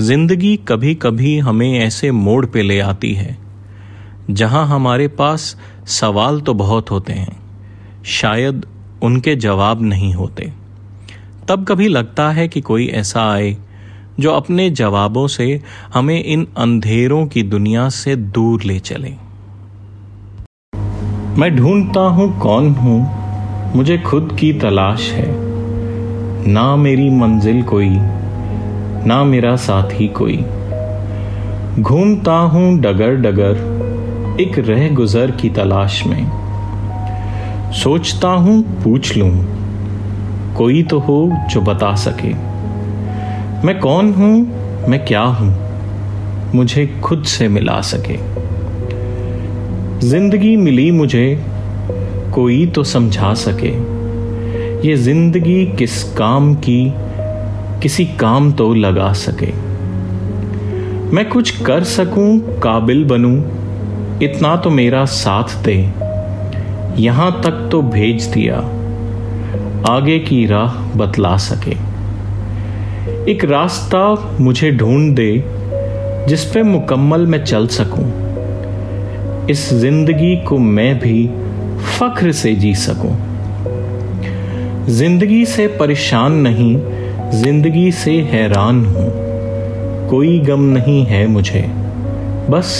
ज़िंदगी कभी कभी हमें ऐसे मोड़ पे ले आती है, जहाँ हमारे पास सवाल तो बहुत होते हैं, शायद उनके जवाब नहीं होते। तब कभी लगता है कि कोई ऐसा आए, जो अपने जवाबों से हमें इन अंधेरों की दुनिया से दूर ले चले। मैं ढूंढता हूँ कौन हूँ, मुझे खुद की तलाश है, ना मेरी मंजिल कोई। ना मेरा साथी कोई। घूमता हूँ डगर डगर एक रह गुजर की तलाश में। सोचता हूँ पूछ लूँ, कोई तो हो जो बता सके। मैं कौन हूँ, मैं क्या हूँ, मुझे खुद से मिला सके। ज़िंदगी मिली मुझे, कोई तो समझा सके। ये ज़िंदगी किस काम की किसी काम तो लगा सके। मैं कुछ कर सकूँ, काबिल बनूं, इतना तो मेरा साथ दे। यहाँ तक तो भेज दिया, आगे की राह बतला सके। एक रास्ता मुझे ढूंढ दे, जिस पे मुकम्मल मैं चल सकूँ। इस ज़िंदगी को मैं भी फख्र से जी सकूँ। ज़िंदगी से परेशान नहीं ज़िंदगी से हैरान हूँ। कोई गम नहीं है मुझे। बस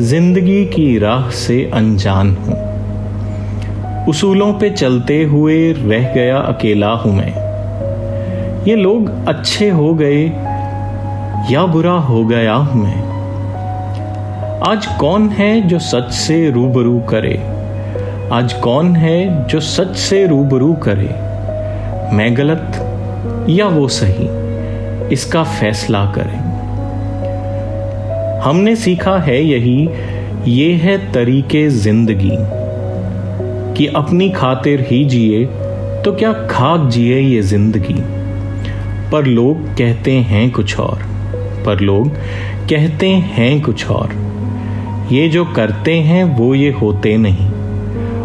ज़िंदगी की राह से अनजान हूँ। उसूलों पे चलते हुए रह गया अकेला हूँ मैं। ये लोग अच्छे हो गए या बुरा हो गया हूँ मैं। आज कौन है जो सच से रूबरू करे? आज कौन है जो सच से रूबरू करे? मैं गलत या वो सही, इसका फैसला करें। हमने सीखा है यही, ये है तरीके ज़िंदगी। कि अपनी खातिर ही जिए तो क्या खाक जिए ये ज़िंदगी? पर लोग कहते हैं कुछ और, पर लोग कहते हैं कुछ और। ये जो करते हैं, वो ये होते नहीं,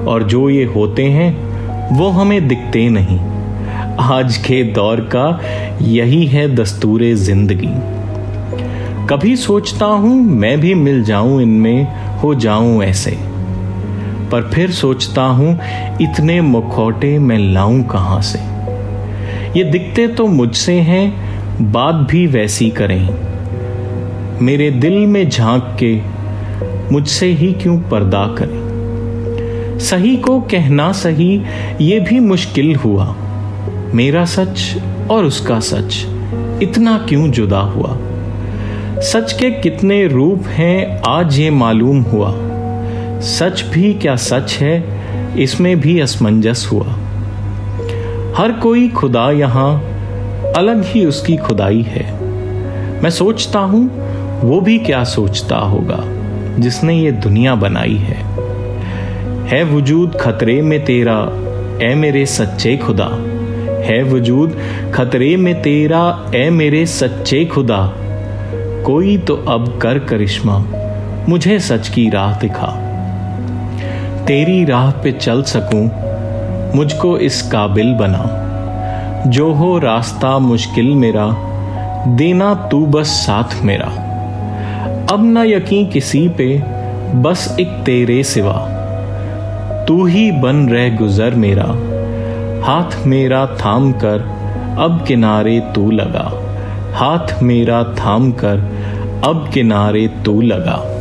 और जो ये होते हैं, वो हमें दिखते नहीं। आज के दौर का यही है दस्तूर ज़िंदगी। कभी सोचता हूँ मैं भी मिल जाऊँ इनमें, हो जाऊँ ऐसे। पर फिर सोचता हूँ इतने मुखौटे मैं लाऊं कहाँ से। ये दिखते तो मुझसे हैं, बात भी वैसी करें। मेरे दिल में झाँक के मुझसे ही क्यों पर्दा करें? सही को कहना सही, ये भी मुश्किल हुआ। मेरा सच और उसका सच, इतना क्यों जुदा हुआ? सच के कितने रूप हैं, आज ये मालूम हुआ। सच भी क्या सच है, इसमें भी असमंजस हुआ। हर कोई खुदा यहाँ अलग ही उसकी खुदाई है। मैं सोचता हूँ, वो भी क्या सोचता होगा, जिसने ये दुनिया बनाई है। है वजूद खतरे में तेरा ए मेरे सच्चे खुदा। है वजूद, खतरे में तेरा ए मेरे सच्चे खुदा। कोई तो अब कर करिश्मा, मुझे सच की राह दिखा। तेरी राह पे चल सकूँ, मुझको इस काबिल बना। जो हो रास्ता मुश्किल मेरा, देना तू बस साथ मेरा। अब ना यकीन किसी पे, बस एक तेरे सिवा। तू ही बन रह गुजर मेरा। हाथ मेरा थाम कर, अब किनारे तू लगा। हाथ मेरा थाम कर, अब किनारे तू लगा।